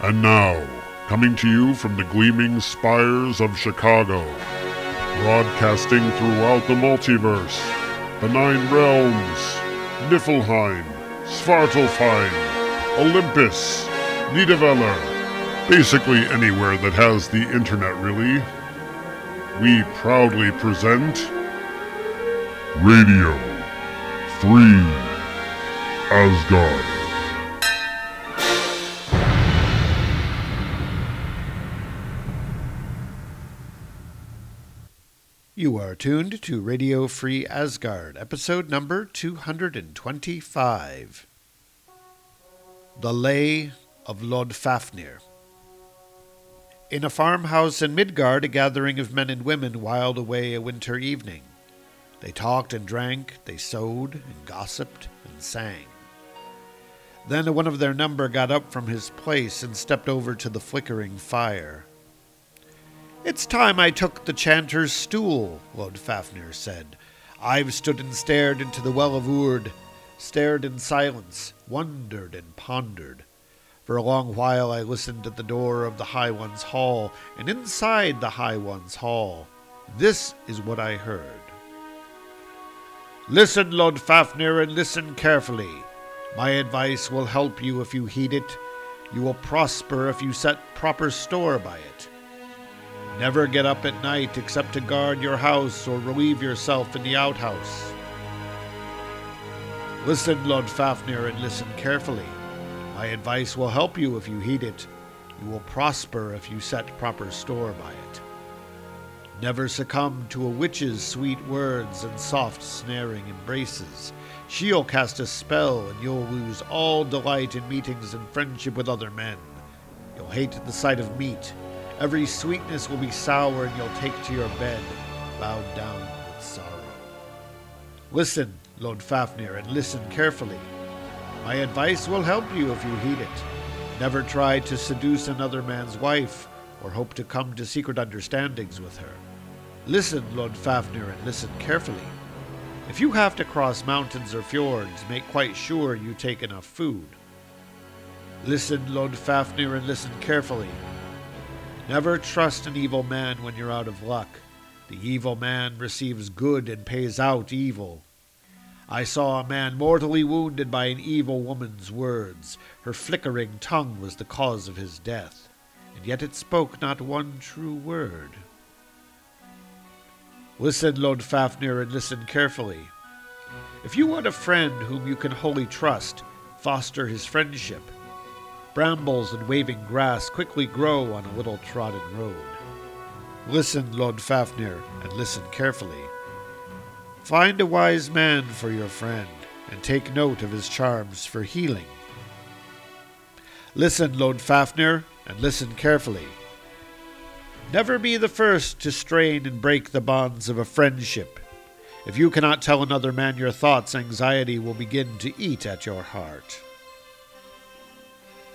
And now, coming to you from the gleaming spires of Chicago, broadcasting throughout the multiverse, the Nine Realms, Niflheim, Svartalfheim, Olympus, Nidavellir, basically anywhere that has the internet, really. We proudly present Radio Free Asgard. You are tuned to Radio Free Asgard, episode number 225. The Lay of Loddfafnir. In a farmhouse in Midgard, a gathering of men and women whiled away a winter evening. They talked and drank, they sewed and gossiped and sang. Then one of their number got up from his place and stepped over to the flickering fire. It's time I took the chanter's stool, Loddfafnir said. I've stood and stared into the well of Urd, stared in silence, wondered and pondered. For a long while I listened at the door of the High One's hall, and inside the High One's hall, this is what I heard. Listen, Loddfafnir, and listen carefully. My advice will help you if you heed it. You will prosper if you set proper store by it. Never get up at night except to guard your house or relieve yourself in the outhouse. Listen, Loddfafnir, and listen carefully. My advice will help you if you heed it. You will prosper if you set proper store by it. Never succumb to a witch's sweet words and soft snaring embraces. She'll cast a spell, and you'll lose all delight in meetings and friendship with other men. You'll hate the sight of meat. Every sweetness will be sour, and you'll take to your bed, bowed down with sorrow. Listen, Loddfafnir, and listen carefully. My advice will help you if you heed it. Never try to seduce another man's wife, or hope to come to secret understandings with her. Listen, Loddfafnir, and listen carefully. If you have to cross mountains or fjords, make quite sure you take enough food. Listen, Loddfafnir, and listen carefully. Never trust an evil man when you're out of luck. The evil man receives good and pays out evil. I saw a man mortally wounded by an evil woman's words. Her flickering tongue was the cause of his death, and yet it spoke not one true word. Listen, Loddfafnir, and listen carefully. If you want a friend whom you can wholly trust, foster his friendship. Brambles and waving grass quickly grow on a little trodden road. Listen, Loddfafnir, and listen carefully. Find a wise man for your friend, and take note of his charms for healing. Listen, Loddfafnir, and listen carefully. Never be the first to strain and break the bonds of a friendship. If you cannot tell another man your thoughts, anxiety will begin to eat at your heart.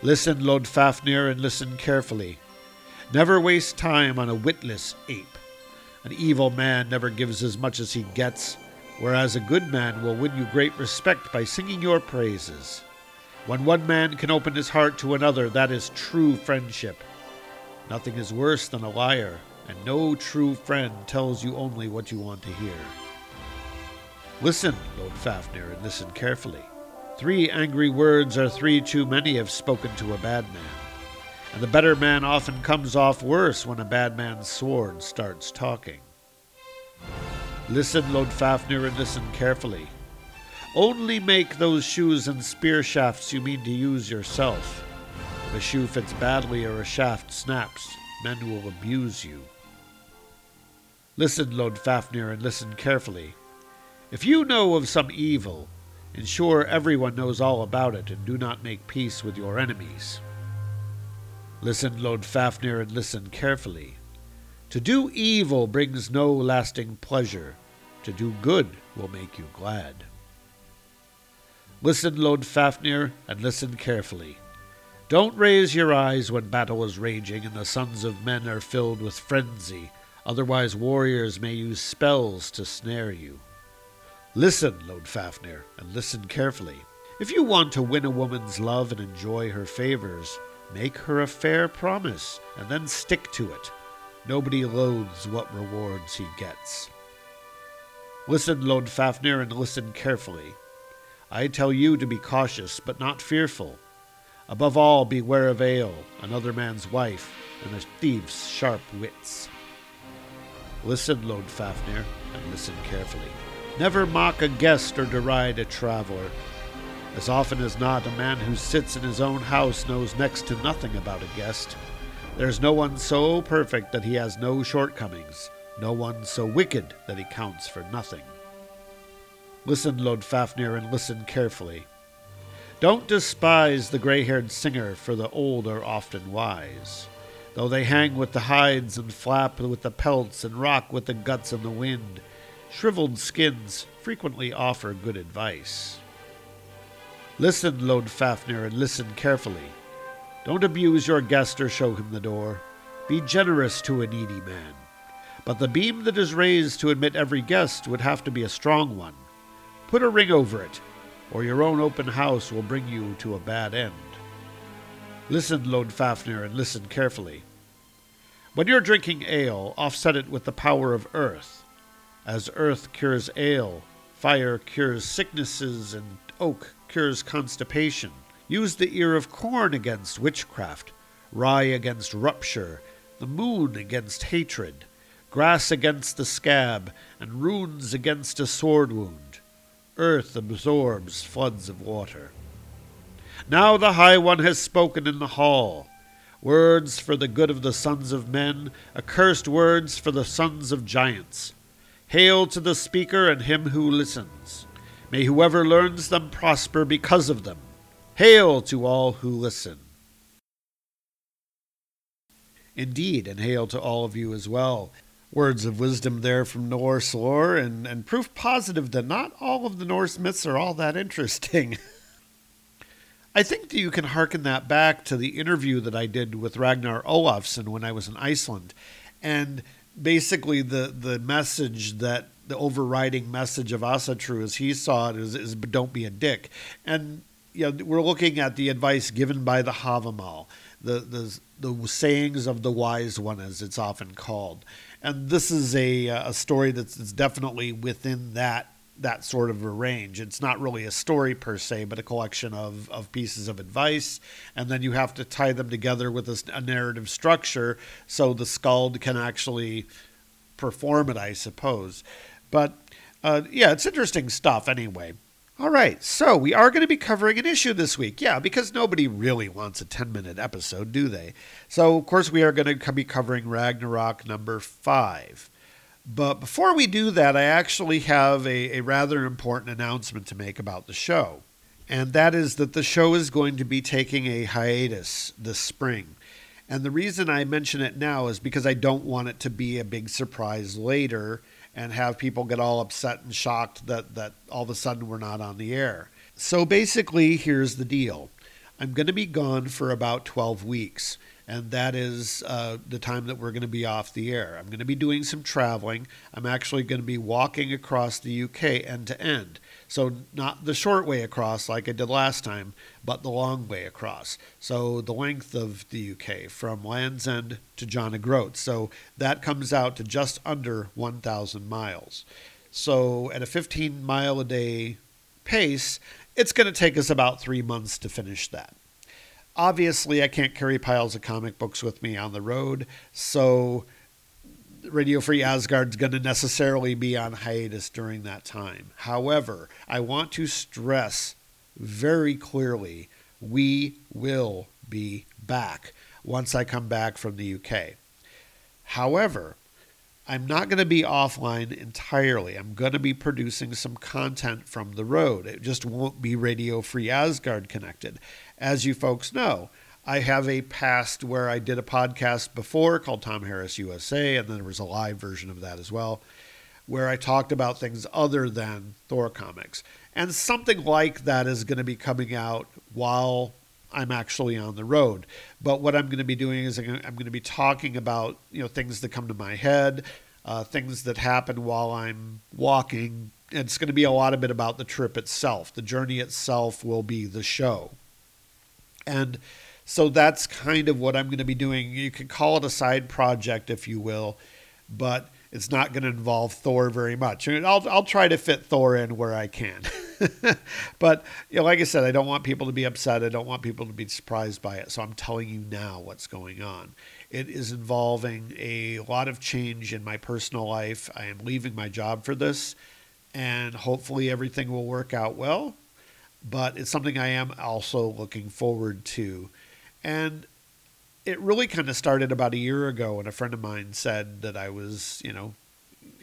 Listen, Loddfafnir, and listen carefully. Never waste time on a witless ape. An evil man never gives as much as he gets, whereas a good man will win you great respect by singing your praises. When one man can open his heart to another, that is true friendship. Nothing is worse than a liar, and no true friend tells you only what you want to hear. Listen, Loddfafnir, and listen carefully. Three angry words are three too many if spoken to a bad man, and the better man often comes off worse when a bad man's sword starts talking. Listen, Loddfafnir, and listen carefully. Only make those shoes and spear shafts you mean to use yourself. If a shoe fits badly or a shaft snaps, men will abuse you. Listen, Loddfafnir, and listen carefully. If you know of some evil, ensure everyone knows all about it and do not make peace with your enemies. Listen, Loddfafnir, and listen carefully. To do evil brings no lasting pleasure. To do good will make you glad. Listen, Loddfafnir, and listen carefully. Don't raise your eyes when battle is raging and the sons of men are filled with frenzy, otherwise warriors may use spells to snare you. Listen, Loddfafnir, and listen carefully. If you want to win a woman's love and enjoy her favors, Make her a fair promise, and then stick to it. Nobody loathes what rewards he gets. Listen, Loddfafnir, and listen carefully. I tell you to be cautious, but not fearful. Above all, beware of ale, another man's wife, and a thief's sharp wits. Listen, Loddfafnir, and listen carefully. Never mock a guest or deride a traveler. As often as not, a man who sits in his own house knows next to nothing about a guest. There's no one so perfect that he has no shortcomings, no one so wicked that he counts for nothing. Listen, Loddfafnir, and listen carefully. Don't despise the gray haired singer, for the old are often wise. Though they hang with the hides and flap with the pelts and rock with the guts in the wind, shriveled skins frequently offer good advice. Listen, Loddfafnir, and listen carefully. Don't abuse your guest or show him the door. Be generous to a needy man. But the beam that is raised to admit every guest would have to be a strong one. Put a ring over it, or your own open house will bring you to a bad end. Listen, Loddfafnir, and listen carefully. When you're drinking ale, offset it with the power of earth. As earth cures ale, fire cures sicknesses, and oak cures constipation. Use the ear of corn against witchcraft, rye against rupture, the moon against hatred, grass against the scab, and runes against a sword wound. Earth absorbs floods of water. Now the High One has spoken in the hall. Words for the good of the sons of men, accursed words for the sons of giants. Hail to the speaker and him who listens. May whoever learns them prosper because of them. Hail to all who listen. Indeed, and hail to all of you as well. Words of wisdom there from Norse lore, and, and proof positive that not all of the Norse myths are all that interesting. I think that you can hearken that back to the interview that I did with Ragnar Olafsson when I was in Iceland. And basically, the, the message that the overriding message of Asatru as he saw it is, is don't be a dick. And you know, we're looking at the advice given by the Havamal, the, the, the sayings of the wise one, as it's often called. And this is a, a story that's, that's definitely within that that sort of a range. It's not really a story per se, but a collection of, of pieces of advice. And then you have to tie them together with a, a narrative structure so the skald can actually perform it, I suppose. But uh, yeah, it's interesting stuff anyway. All right, so we are going to be covering an issue this week. Yeah, because nobody really wants a 10 minute episode, do they? So, of course, we are going to be covering Ragnarok number five. But before we do that, I actually have a, a rather important announcement to make about the show. And that is that the show is going to be taking a hiatus this spring. And the reason I mention it now is because I don't want it to be a big surprise later and have people get all upset and shocked that, that all of a sudden we're not on the air. So basically, here's the deal I'm going to be gone for about 12 weeks, and that is uh, the time that we're going to be off the air. I'm going to be doing some traveling. I'm actually going to be walking across the UK end to end. So, not the short way across like I did last time, but the long way across. So, the length of the UK from Land's End to John O'Groats. So, that comes out to just under 1,000 miles. So, at a 15 mile a day pace, it's going to take us about three months to finish that. Obviously, I can't carry piles of comic books with me on the road, so Radio Free Asgard's going to necessarily be on hiatus during that time. However, I want to stress very clearly we will be back once I come back from the UK. However, I'm not going to be offline entirely. I'm going to be producing some content from the road. It just won't be Radio Free Asgard connected. As you folks know, I have a past where I did a podcast before called Tom Harris USA, and then there was a live version of that as well, where I talked about things other than Thor comics. And something like that is going to be coming out while I'm actually on the road. But what I'm going to be doing is I'm going to be talking about you know things that come to my head, uh, things that happen while I'm walking. It's going to be a lot of bit about the trip itself. The journey itself will be the show. And so that's kind of what I'm going to be doing. You could call it a side project, if you will, but it's not going to involve Thor very much. And I'll, I'll try to fit Thor in where I can. but you know, like I said, I don't want people to be upset. I don't want people to be surprised by it. So I'm telling you now what's going on. It is involving a lot of change in my personal life. I am leaving my job for this, and hopefully everything will work out well. But it's something I am also looking forward to. And it really kind of started about a year ago when a friend of mine said that I was, you know,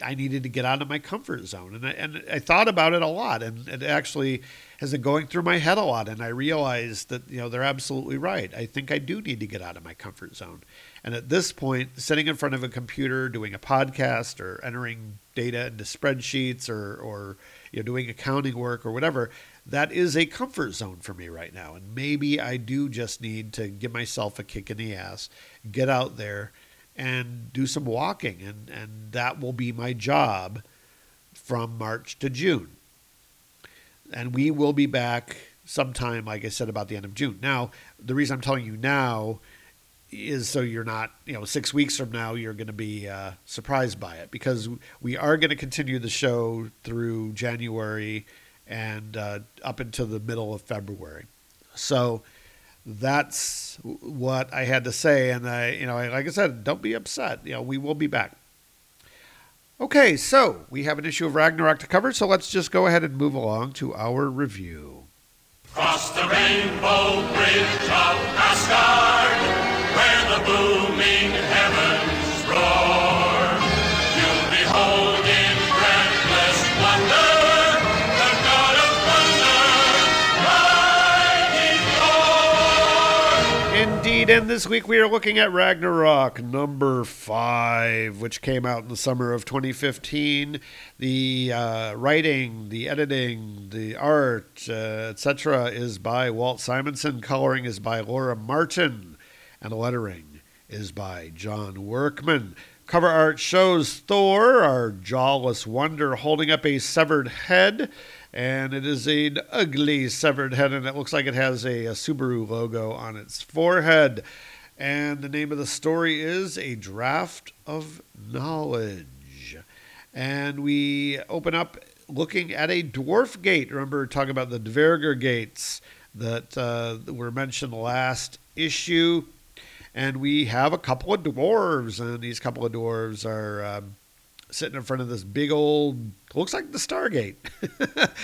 I needed to get out of my comfort zone. And I, and I thought about it a lot. And it actually has been going through my head a lot. And I realized that, you know, they're absolutely right. I think I do need to get out of my comfort zone. And at this point, sitting in front of a computer, doing a podcast or entering data into spreadsheets or, or you know, doing accounting work or whatever, that is a comfort zone for me right now. And maybe I do just need to give myself a kick in the ass, get out there and do some walking. And, and that will be my job from March to June. And we will be back sometime, like I said, about the end of June. Now, the reason I'm telling you now is so you're not, you know, six weeks from now, you're going to be uh, surprised by it because we are going to continue the show through January and uh, up until the middle of February. So that's what I had to say. And I, you know, like I said, don't be upset. You know, we will be back. Okay, so we have an issue of Ragnarok to cover, so let's just go ahead and move along to our review. Cross the rainbow bridge of Asgard, where the booming and this week we are looking at Ragnarok number five, which came out in the summer of 2015. The uh, writing, the editing, the art, uh, etc., is by Walt Simonson. Coloring is by Laura Martin, and lettering is by John Workman. Cover art shows Thor, our jawless wonder, holding up a severed head, and it is an ugly severed head, and it looks like it has a, a Subaru logo on its forehead. And the name of the story is A Draft of Knowledge. And we open up looking at a dwarf gate. Remember, talking about the Dverger gates that uh, were mentioned last issue. And we have a couple of dwarves, and these couple of dwarves are um, sitting in front of this big old, looks like the Stargate.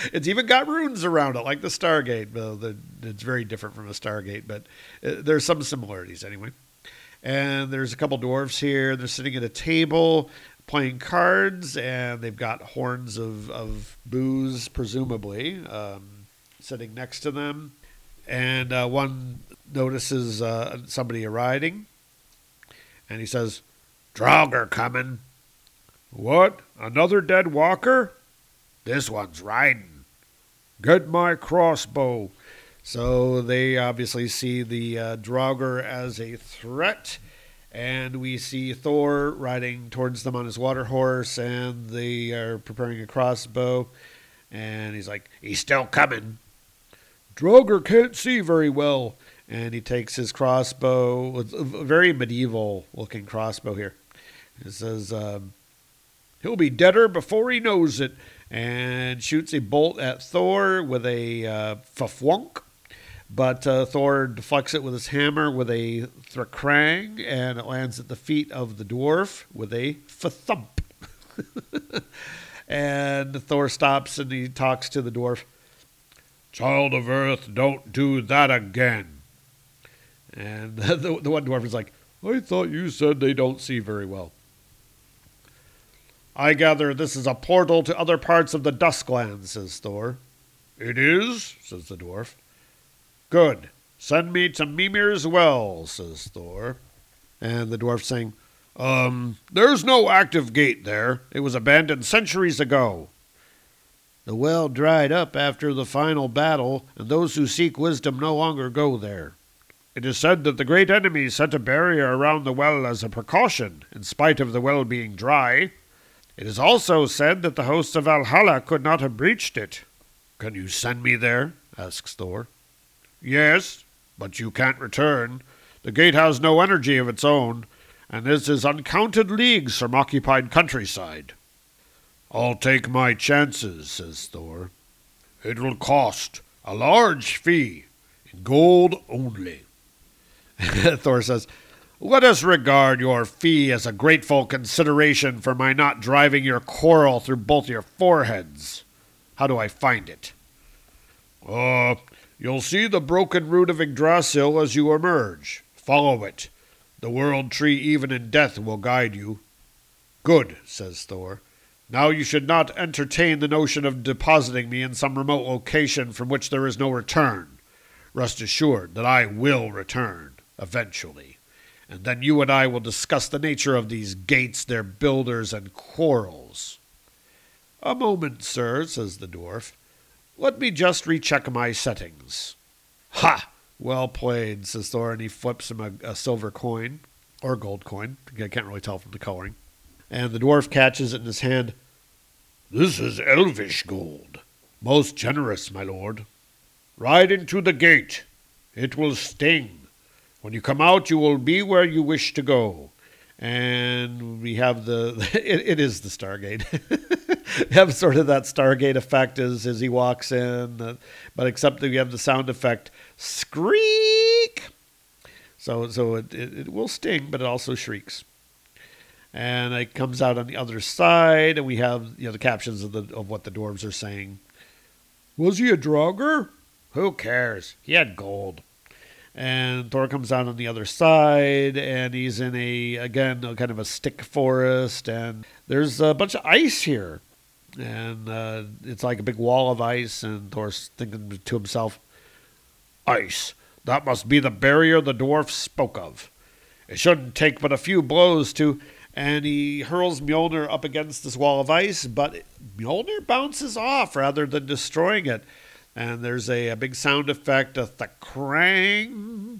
it's even got runes around it, like the Stargate. The, it's very different from a Stargate, but uh, there's some similarities anyway. And there's a couple dwarves here. They're sitting at a table playing cards, and they've got horns of, of booze, presumably, um, sitting next to them. And uh, one notices uh, somebody arriving, and he says, Draugr coming. What? Another dead walker? This one's riding. Get my crossbow. So they obviously see the uh, Draugr as a threat, and we see Thor riding towards them on his water horse, and they are preparing a crossbow. And he's like, He's still coming. Draugr can't see very well. And he takes his crossbow, a very medieval looking crossbow here. It says, um, He'll be deader before he knows it. And shoots a bolt at Thor with a uh. But uh, Thor deflects it with his hammer with a thrakrang, and it lands at the feet of the dwarf with a thump. and Thor stops and he talks to the dwarf. Child of Earth, don't do that again. And the, the one dwarf is like, I thought you said they don't see very well. I gather this is a portal to other parts of the Duskland, says Thor. It is, says the dwarf. Good. Send me to Mimir's well, says Thor. And the dwarf saying, Um, there's no active gate there. It was abandoned centuries ago. The well dried up after the final battle, and those who seek wisdom no longer go there. It is said that the great enemy set a barrier around the well as a precaution, in spite of the well being dry. It is also said that the hosts of Valhalla could not have breached it. Can you send me there? asks Thor. Yes, But you can't return. The gate has no energy of its own, and this is uncounted leagues from occupied countryside. I'll take my chances, says Thor. It will cost a large fee, in gold only. Thor says, Let us regard your fee as a grateful consideration for my not driving your quarrel through both your foreheads. How do I find it? Uh, you'll see the broken root of Yggdrasil as you emerge. Follow it. The world tree, even in death, will guide you. Good, says Thor. Now you should not entertain the notion of depositing me in some remote location from which there is no return. Rest assured that I will return, eventually, and then you and I will discuss the nature of these gates, their builders, and quarrels. A moment, sir, says the dwarf. Let me just recheck my settings. Ha! Well played, says Thor, and he flips him a, a silver coin, or gold coin. I can't really tell from the coloring. And the dwarf catches it in his hand. This is elvish gold. Most generous, my lord. Ride into the gate. It will sting. When you come out, you will be where you wish to go. And we have the, it, it is the Stargate. we have sort of that Stargate effect as, as he walks in, uh, but except that we have the sound effect Screak! So, so it, it, it will sting, but it also shrieks. And it comes out on the other side, and we have you know the captions of the of what the dwarves are saying. Was he a Draugr? Who cares? He had gold. And Thor comes out on the other side, and he's in a again a kind of a stick forest, and there's a bunch of ice here, and uh, it's like a big wall of ice. And Thor's thinking to himself, "Ice. That must be the barrier the dwarf spoke of. It shouldn't take but a few blows to." And he hurls Mjolnir up against this wall of ice, but Mjolnir bounces off rather than destroying it and there's a, a big sound effect, a thakrang.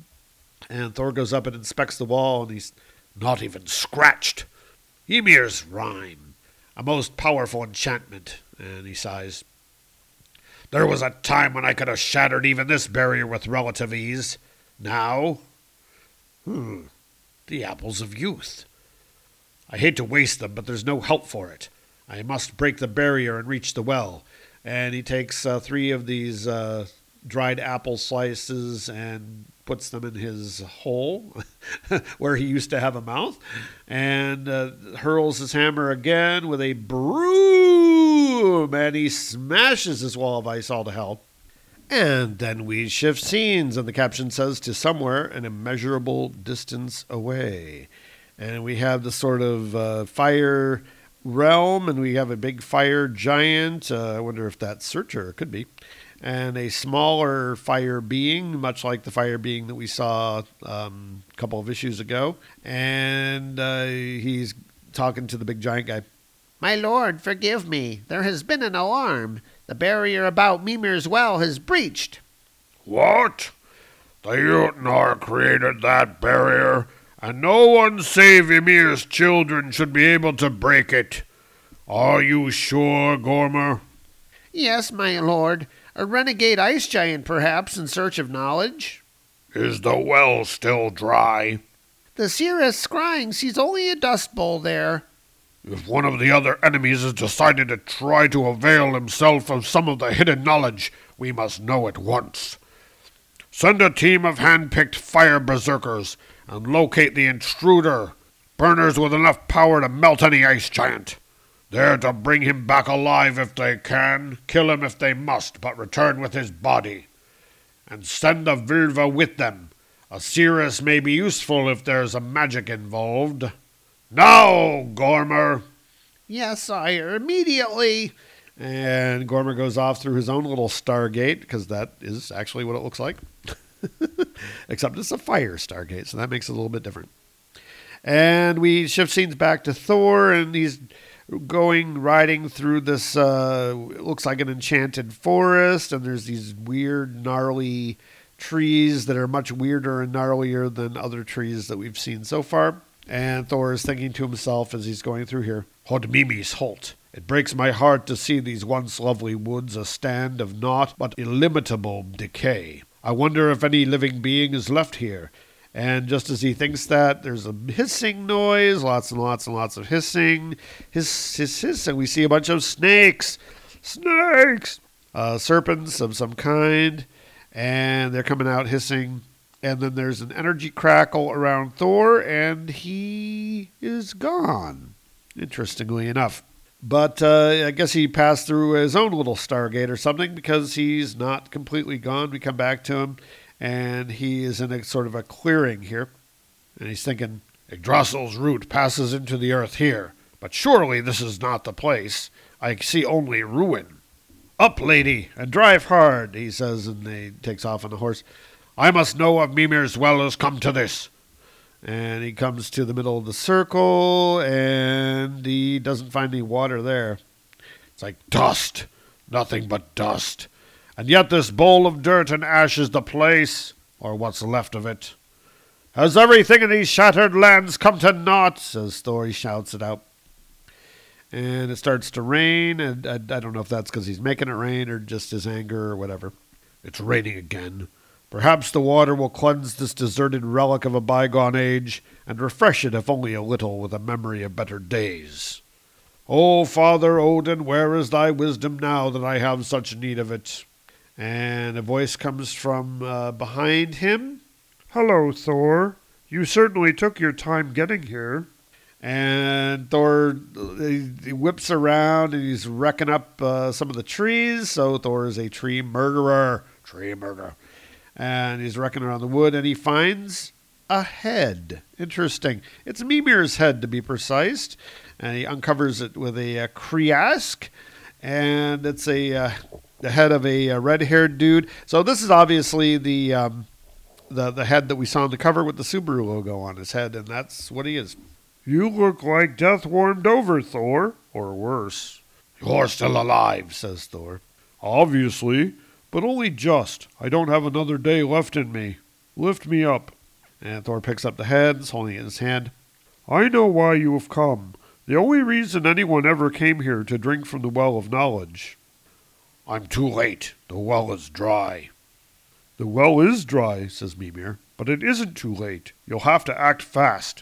And Thor goes up and inspects the wall, and he's not even scratched. Ymir's rime, a most powerful enchantment. And he sighs. There was a time when I could have shattered even this barrier with relative ease. Now, hmm, the apples of youth. I hate to waste them, but there's no help for it. I must break the barrier and reach the well and he takes uh, three of these uh, dried apple slices and puts them in his hole where he used to have a mouth and uh, hurls his hammer again with a broom and he smashes this wall of ice all to hell. And then we shift scenes, and the caption says to somewhere an immeasurable distance away. And we have the sort of uh, fire realm, and we have a big fire giant. Uh, I wonder if that's Surtur. Could be. And a smaller fire being, much like the fire being that we saw um, a couple of issues ago. And uh, he's talking to the big giant guy. My lord, forgive me. There has been an alarm. The barrier about Mimir's well has breached. What? The Utinor created that barrier and no one save Ymir's children should be able to break it. Are you sure, Gormer? Yes, my lord. A renegade ice giant, perhaps, in search of knowledge. Is the well still dry? The seeress scrying sees only a dust bowl there. If one of the other enemies has decided to try to avail himself of some of the hidden knowledge, we must know at once. Send a team of hand-picked fire berserkers and locate the intruder. Burners with enough power to melt any ice giant. They're to bring him back alive if they can, kill him if they must, but return with his body. And send the Vilva with them. A seeress may be useful if there's a magic involved. Now, Gormer! Yes, sire, immediately. And Gormer goes off through his own little stargate, because that is actually what it looks like. Except it's a fire Stargate, so that makes it a little bit different. And we shift scenes back to Thor, and he's going riding through this uh, looks like an enchanted forest, and there's these weird, gnarly trees that are much weirder and gnarlier than other trees that we've seen so far. And Thor is thinking to himself as he's going through here, Hodmimi's halt. It breaks my heart to see these once lovely woods a stand of naught but illimitable decay. I wonder if any living being is left here. And just as he thinks that, there's a hissing noise, lots and lots and lots of hissing, hiss, hiss, hiss, and we see a bunch of snakes, snakes, uh, serpents of some kind, and they're coming out hissing. And then there's an energy crackle around Thor, and he is gone, interestingly enough. But uh, I guess he passed through his own little Stargate or something because he's not completely gone. We come back to him, and he is in a sort of a clearing here. And he's thinking, Yggdrasil's root passes into the earth here, but surely this is not the place. I see only ruin. Up, lady, and drive hard, he says, and he takes off on the horse. I must know if Mimir's well has come to this. And he comes to the middle of the circle, and he doesn't find any water there. It's like dust, nothing but dust. And yet this bowl of dirt and ash is the place, or what's left of it. Has everything in these shattered lands come to naught? says Thor. Shouts it out. And it starts to rain, and I, I don't know if that's because he's making it rain or just his anger or whatever. It's raining again. Perhaps the water will cleanse this deserted relic of a bygone age and refresh it, if only a little, with a memory of better days. O Father Odin, where is thy wisdom now that I have such need of it? And a voice comes from uh, behind him. Hello, Thor. You certainly took your time getting here. And Thor he, he whips around and he's wrecking up uh, some of the trees. So Thor is a tree murderer. Tree murderer and he's wrecking around the wood and he finds a head. Interesting. It's Mimir's head to be precise. And he uncovers it with a, a kriask, and it's a uh, the head of a, a red-haired dude. So this is obviously the um, the the head that we saw on the cover with the Subaru logo on his head, and that's what he is. You look like death warmed over, Thor, or worse. You're still alive, says Thor. Obviously but only just. I don't have another day left in me. Lift me up. And Thor picks up the head, holding it in his hand. I know why you have come. The only reason anyone ever came here to drink from the well of knowledge. I'm too late. The well is dry. The well is dry, says Mimir, but it isn't too late. You'll have to act fast.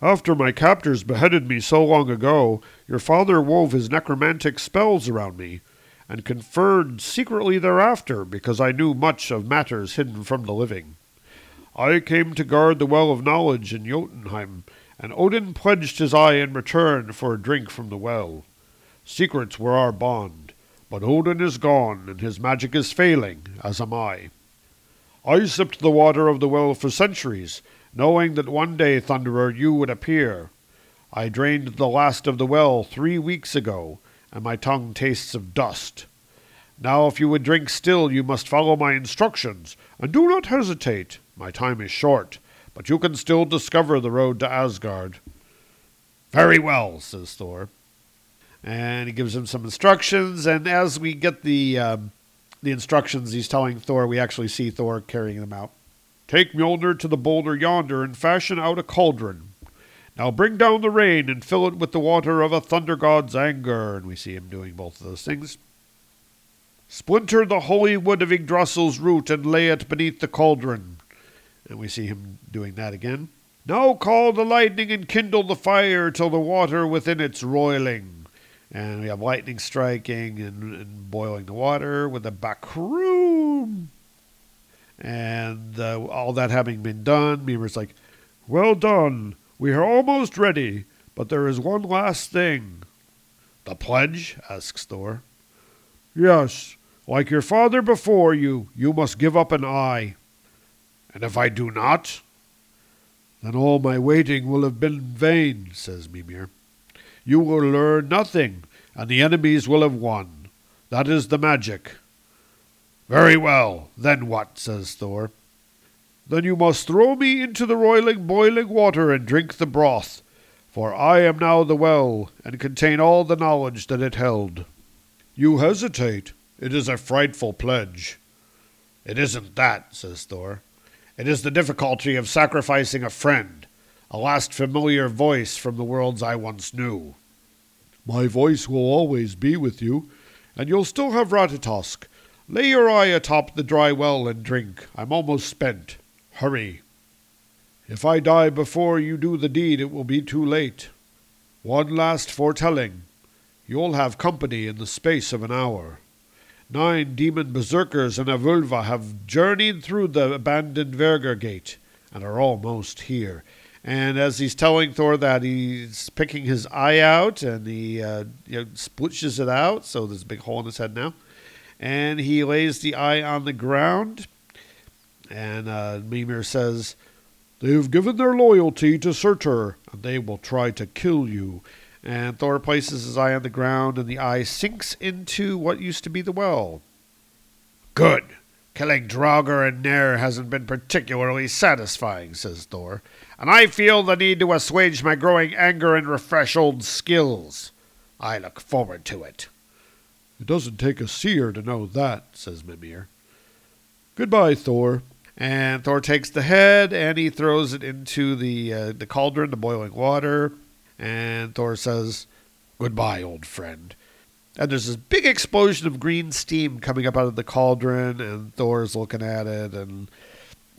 After my captors beheaded me so long ago, your father wove his necromantic spells around me, and conferred secretly thereafter, because I knew much of matters hidden from the living. I came to guard the well of knowledge in Jotunheim, and Odin pledged his eye in return for a drink from the well. Secrets were our bond, but Odin is gone, and his magic is failing, as am I. I sipped the water of the well for centuries, knowing that one day, Thunderer, you would appear. I drained the last of the well three weeks ago, and my tongue tastes of dust. Now, if you would drink still, you must follow my instructions, and do not hesitate. My time is short, but you can still discover the road to Asgard. Very well, says Thor. And he gives him some instructions, and as we get the um, the instructions he's telling Thor, we actually see Thor carrying them out. Take Mjolnir to the boulder yonder and fashion out a cauldron. Now bring down the rain and fill it with the water of a thunder god's anger. And we see him doing both of those things. Splinter the holy wood of Yggdrasil's root and lay it beneath the cauldron. And we see him doing that again. Now call the lightning and kindle the fire till the water within it's roiling. And we have lightning striking and, and boiling the water with a bakroom. And uh, all that having been done, Mimir's like, Well done. We are almost ready, but there is one last thing. The pledge? asks Thor. Yes. Like your father before you, you must give up an eye. And if I do not? Then all my waiting will have been vain, says Mimir. You will learn nothing, and the enemies will have won. That is the magic. Very well. Then what? says Thor. Then you must throw me into the roiling, boiling water and drink the broth, for I am now the well, and contain all the knowledge that it held. You hesitate. It is a frightful pledge. It isn't that, says Thor. It is the difficulty of sacrificing a friend, a last familiar voice from the worlds I once knew. My voice will always be with you, and you'll still have Ratatosk, Lay your eye atop the dry well and drink. I'm almost spent. Hurry. If I die before you do the deed, it will be too late. One last foretelling. You'll have company in the space of an hour. Nine demon berserkers and a vulva have journeyed through the abandoned Dverger gate and are almost here. And as he's telling Thor that, he's picking his eye out and he uh, you know, splishes it out. So there's a big hole in his head now. And he lays the eye on the ground. And uh, Mimir says, They've given their loyalty to Surtur, and they will try to kill you. And Thor places his eye on the ground, and the eye sinks into what used to be the well. Good. Killing Draugr and Nair hasn't been particularly satisfying, says Thor, and I feel the need to assuage my growing anger and refresh old skills. I look forward to it. It doesn't take a seer to know that, says Mimir. Goodbye, Thor. And Thor takes the head and he throws it into the uh, the cauldron, the boiling water. And Thor says, Goodbye, old friend. and there's this big explosion of green steam coming up out of the cauldron, and Thor's looking at it, and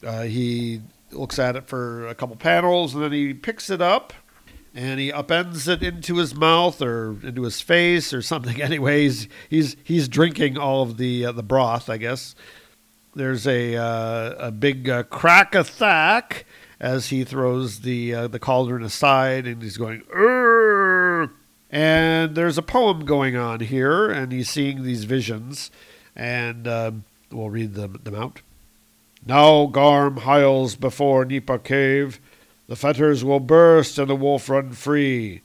uh, he looks at it for a couple panels, and then he picks it up and he upends it into his mouth or into his face or something. Anyways, he's he's drinking all of the uh, the broth, I guess. There's a uh, a big uh, crack a thack as he throws the uh, the cauldron aside, and he's going. "Urgh." And there's a poem going on here, and he's seeing these visions, and um, we'll read them, them out. Now Garm hiles before Gnipa cave. The fetters will burst and the wolf run free.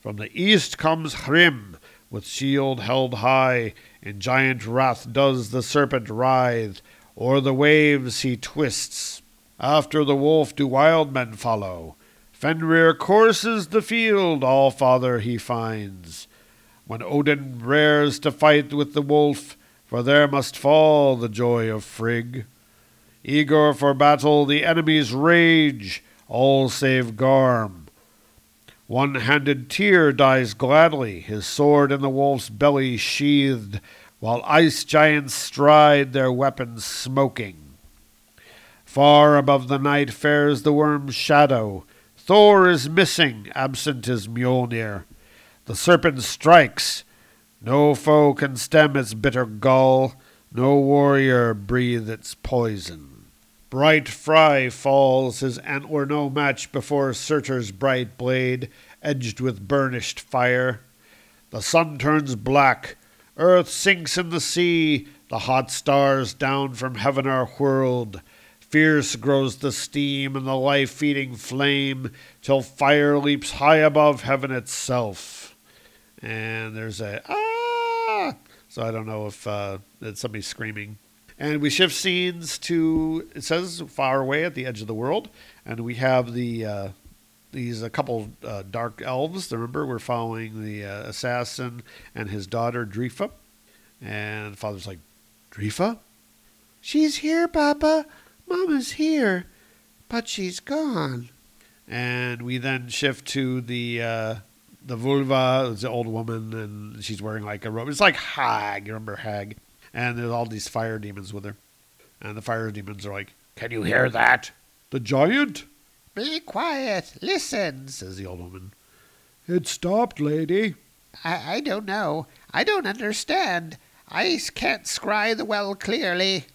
From the east comes Hrym, with shield held high. In giant wrath does the serpent writhe. O'er the waves he twists. After the wolf do wild men follow. Fenrir courses the field, all father he finds. When Odin rares to fight with the wolf, for there must fall the joy of Frigg. Eager for battle, the enemies rage, all save Garm. One handed Tyr dies gladly, his sword in the wolf's belly sheathed, while ice giants stride, their weapons smoking. Far above the night fares the worm's shadow. Thor is missing, absent is Mjolnir. The serpent strikes. No foe can stem its bitter gall, no warrior breathe its poison. Bright Fry falls, his antler no match before Surtur's bright blade, edged with burnished fire. The sun turns black, earth sinks in the sea, the hot stars down from heaven are whirled. Fierce grows the steam and the life feeding flame, till fire leaps high above heaven itself. And there's a ah! So I don't know if uh, it's somebody screaming. And we shift scenes to it says far away at the edge of the world, and we have the uh, these a couple uh, dark elves. Remember, we're following the uh, assassin and his daughter Drifa, and father's like, Drifa, she's here, Papa. Mama's here, but she's gone. And we then shift to the uh, the vulva, it's the old woman, and she's wearing like a robe. It's like Hag. You remember Hag? And there's all these fire demons with her. And the fire demons are like, Can you hear that? The giant? Be quiet. Listen, says the old woman. It stopped, lady. I, I don't know. I don't understand. I can't scry the well clearly.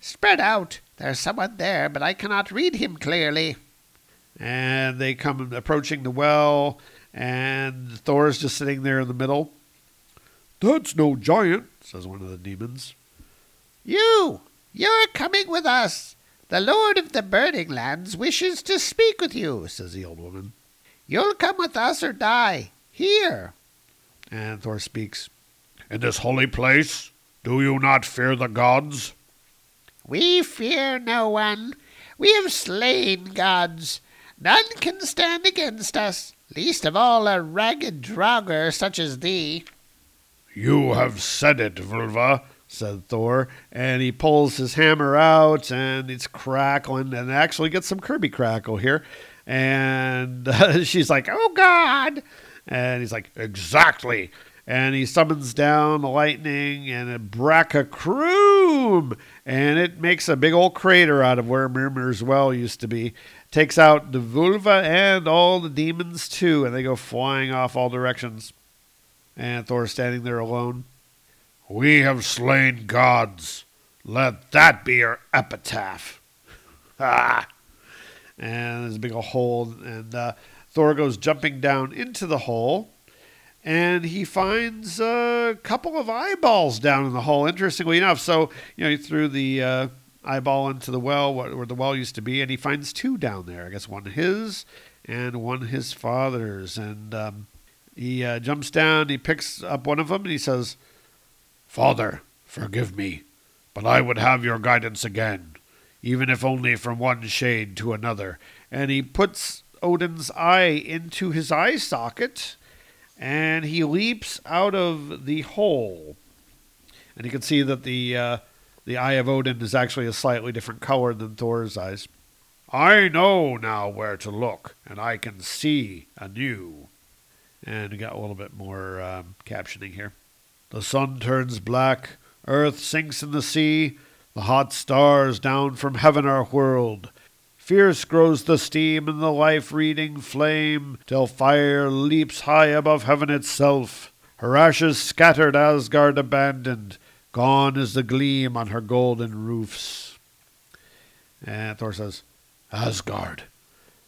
Spread out. There's someone there, but I cannot read him clearly. and they come approaching the well, and Thor's just sitting there in the middle. That's no giant. Says one of the demons. You! You're coming with us. The Lord of the Burning Lands wishes to speak with you, says the old woman. You'll come with us or die. Here. And Thor speaks. In this holy place, do you not fear the gods? We fear no one. We have slain gods. None can stand against us, least of all a ragged Draugr such as thee. You have said it, Vulva. Said Thor, and he pulls his hammer out, and it's crackling, and actually gets some Kirby crackle here. And uh, she's like, "Oh God!" And he's like, Exactly. and he summons down the lightning, and a Bracacru boom, and it makes a big old crater out of where Mimir's well used to be. Takes out the Vulva and all the demons too, and they go flying off all directions. And Thor's standing there alone. We have slain gods. Let that be your epitaph. Ah! And there's a big old hole, and uh, Thor goes jumping down into the hole, and he finds a couple of eyeballs down in the hole. Interestingly enough, so you know he threw the uh, eyeball into the well where the well used to be, and he finds two down there. I guess one his and one his father's, and um, he uh, jumps down. He picks up one of them, and he says, Father, forgive me, but I would have your guidance again, even if only from one shade to another. And he puts Odin's eye into his eye socket, and he leaps out of the hole. And you can see that the uh, the eye of Odin is actually a slightly different color than Thor's eyes. I know now where to look, and I can see anew. And we got a little bit more um, captioning here. The sun turns black, earth sinks in the sea, the hot stars down from heaven are whirled. Fierce grows the steam in the life reading flame, till fire leaps high above heaven itself. Her ashes scattered, Asgard abandoned, gone is the gleam on her golden roofs. And Thor says, Asgard.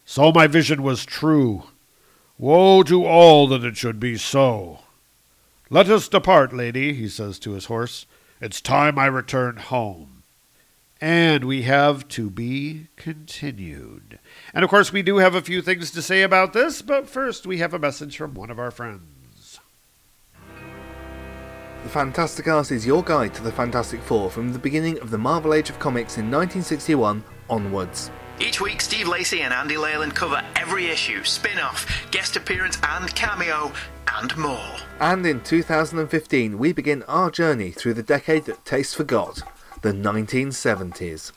So my vision was true. Woe to all that it should be so. Let us depart, lady, he says to his horse. It's time I returned home. And we have to be continued. And of course, we do have a few things to say about this, but first we have a message from one of our friends. The Fantasticast is your guide to the Fantastic Four from the beginning of the Marvel Age of Comics in 1961 onwards. Each week, Steve Lacey and Andy Leyland cover every issue, spin off, guest appearance, and cameo, and more. And in 2015, we begin our journey through the decade that taste forgot the 1970s.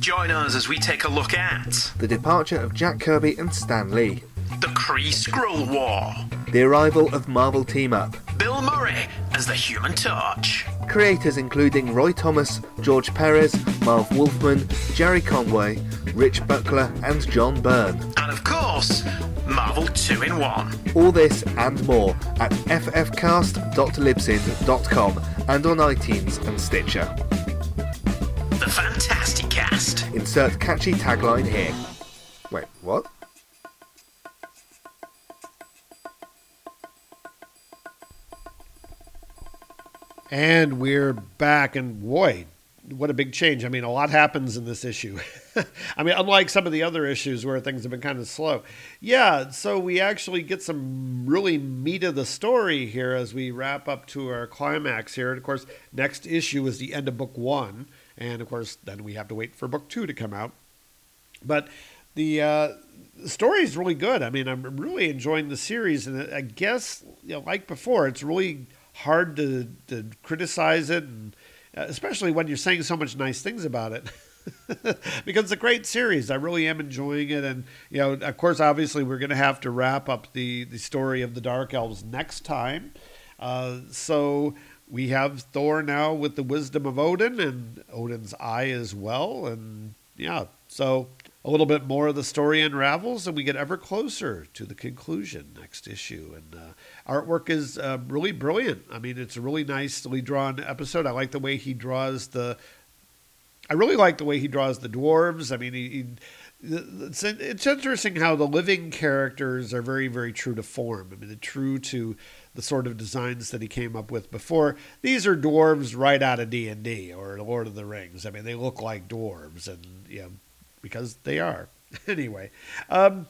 Join us as we take a look at The departure of Jack Kirby and Stan Lee, the Kree Skrull War, the arrival of Marvel Team Up, Bill Murray as the Human Torch, creators including Roy Thomas, George Perez, Marv Wolfman, Gerry Conway, Rich Buckler, and John Byrne. and of course, Marvel 2 in 1. All this and more at ffcast.libsyn.com and on iTunes and Stitcher. The Fantasticast. Insert catchy tagline here. Wait, what? And we're back, and boy, what a big change. I mean, a lot happens in this issue. I mean, unlike some of the other issues where things have been kind of slow. Yeah, so we actually get some really meat of the story here as we wrap up to our climax here. And of course, next issue is the end of book one. And of course, then we have to wait for book two to come out. But the uh, story is really good. I mean, I'm really enjoying the series, and I guess you know, like before, it's really hard to to criticize it, and uh, especially when you're saying so much nice things about it. because it's a great series. I really am enjoying it, and you know, of course, obviously, we're going to have to wrap up the the story of the Dark Elves next time. Uh, so we have Thor now with the wisdom of Odin and Odin's eye as well, and yeah, so a little bit more of the story unravels, and we get ever closer to the conclusion next issue. And uh, artwork is uh, really brilliant. I mean, it's a really nicely drawn episode. I like the way he draws the. I really like the way he draws the dwarves. I mean, he, he it's, it's interesting how the living characters are very, very true to form. I mean, they're true to the sort of designs that he came up with before. These are dwarves right out of D and D or Lord of the Rings. I mean, they look like dwarves, and you know, because they are. anyway, um,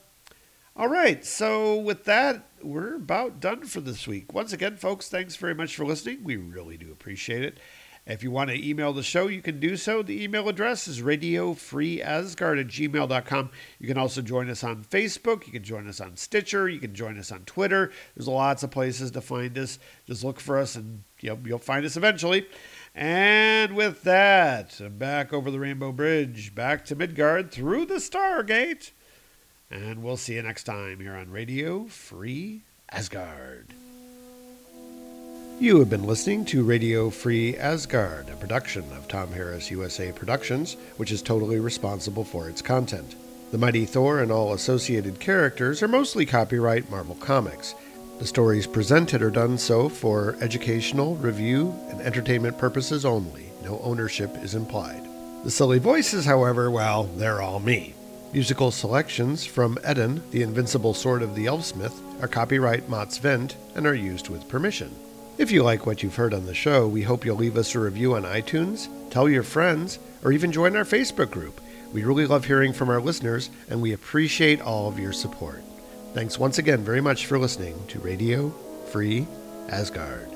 all right. So with that, we're about done for this week. Once again, folks, thanks very much for listening. We really do appreciate it. If you want to email the show, you can do so. The email address is radiofreeasgard at gmail.com. You can also join us on Facebook. You can join us on Stitcher. You can join us on Twitter. There's lots of places to find us. Just look for us and you know, you'll find us eventually. And with that, back over the Rainbow Bridge, back to Midgard through the Stargate. And we'll see you next time here on Radio Free Asgard. You have been listening to Radio Free Asgard, a production of Tom Harris USA Productions, which is totally responsible for its content. The Mighty Thor and all associated characters are mostly copyright Marvel Comics. The stories presented are done so for educational, review, and entertainment purposes only. No ownership is implied. The silly voices, however, well, they're all me. Musical selections from Eden, the Invincible Sword of the Elfsmith, are copyright Mott's Vent and are used with permission. If you like what you've heard on the show, we hope you'll leave us a review on iTunes, tell your friends, or even join our Facebook group. We really love hearing from our listeners, and we appreciate all of your support. Thanks once again very much for listening to Radio Free Asgard.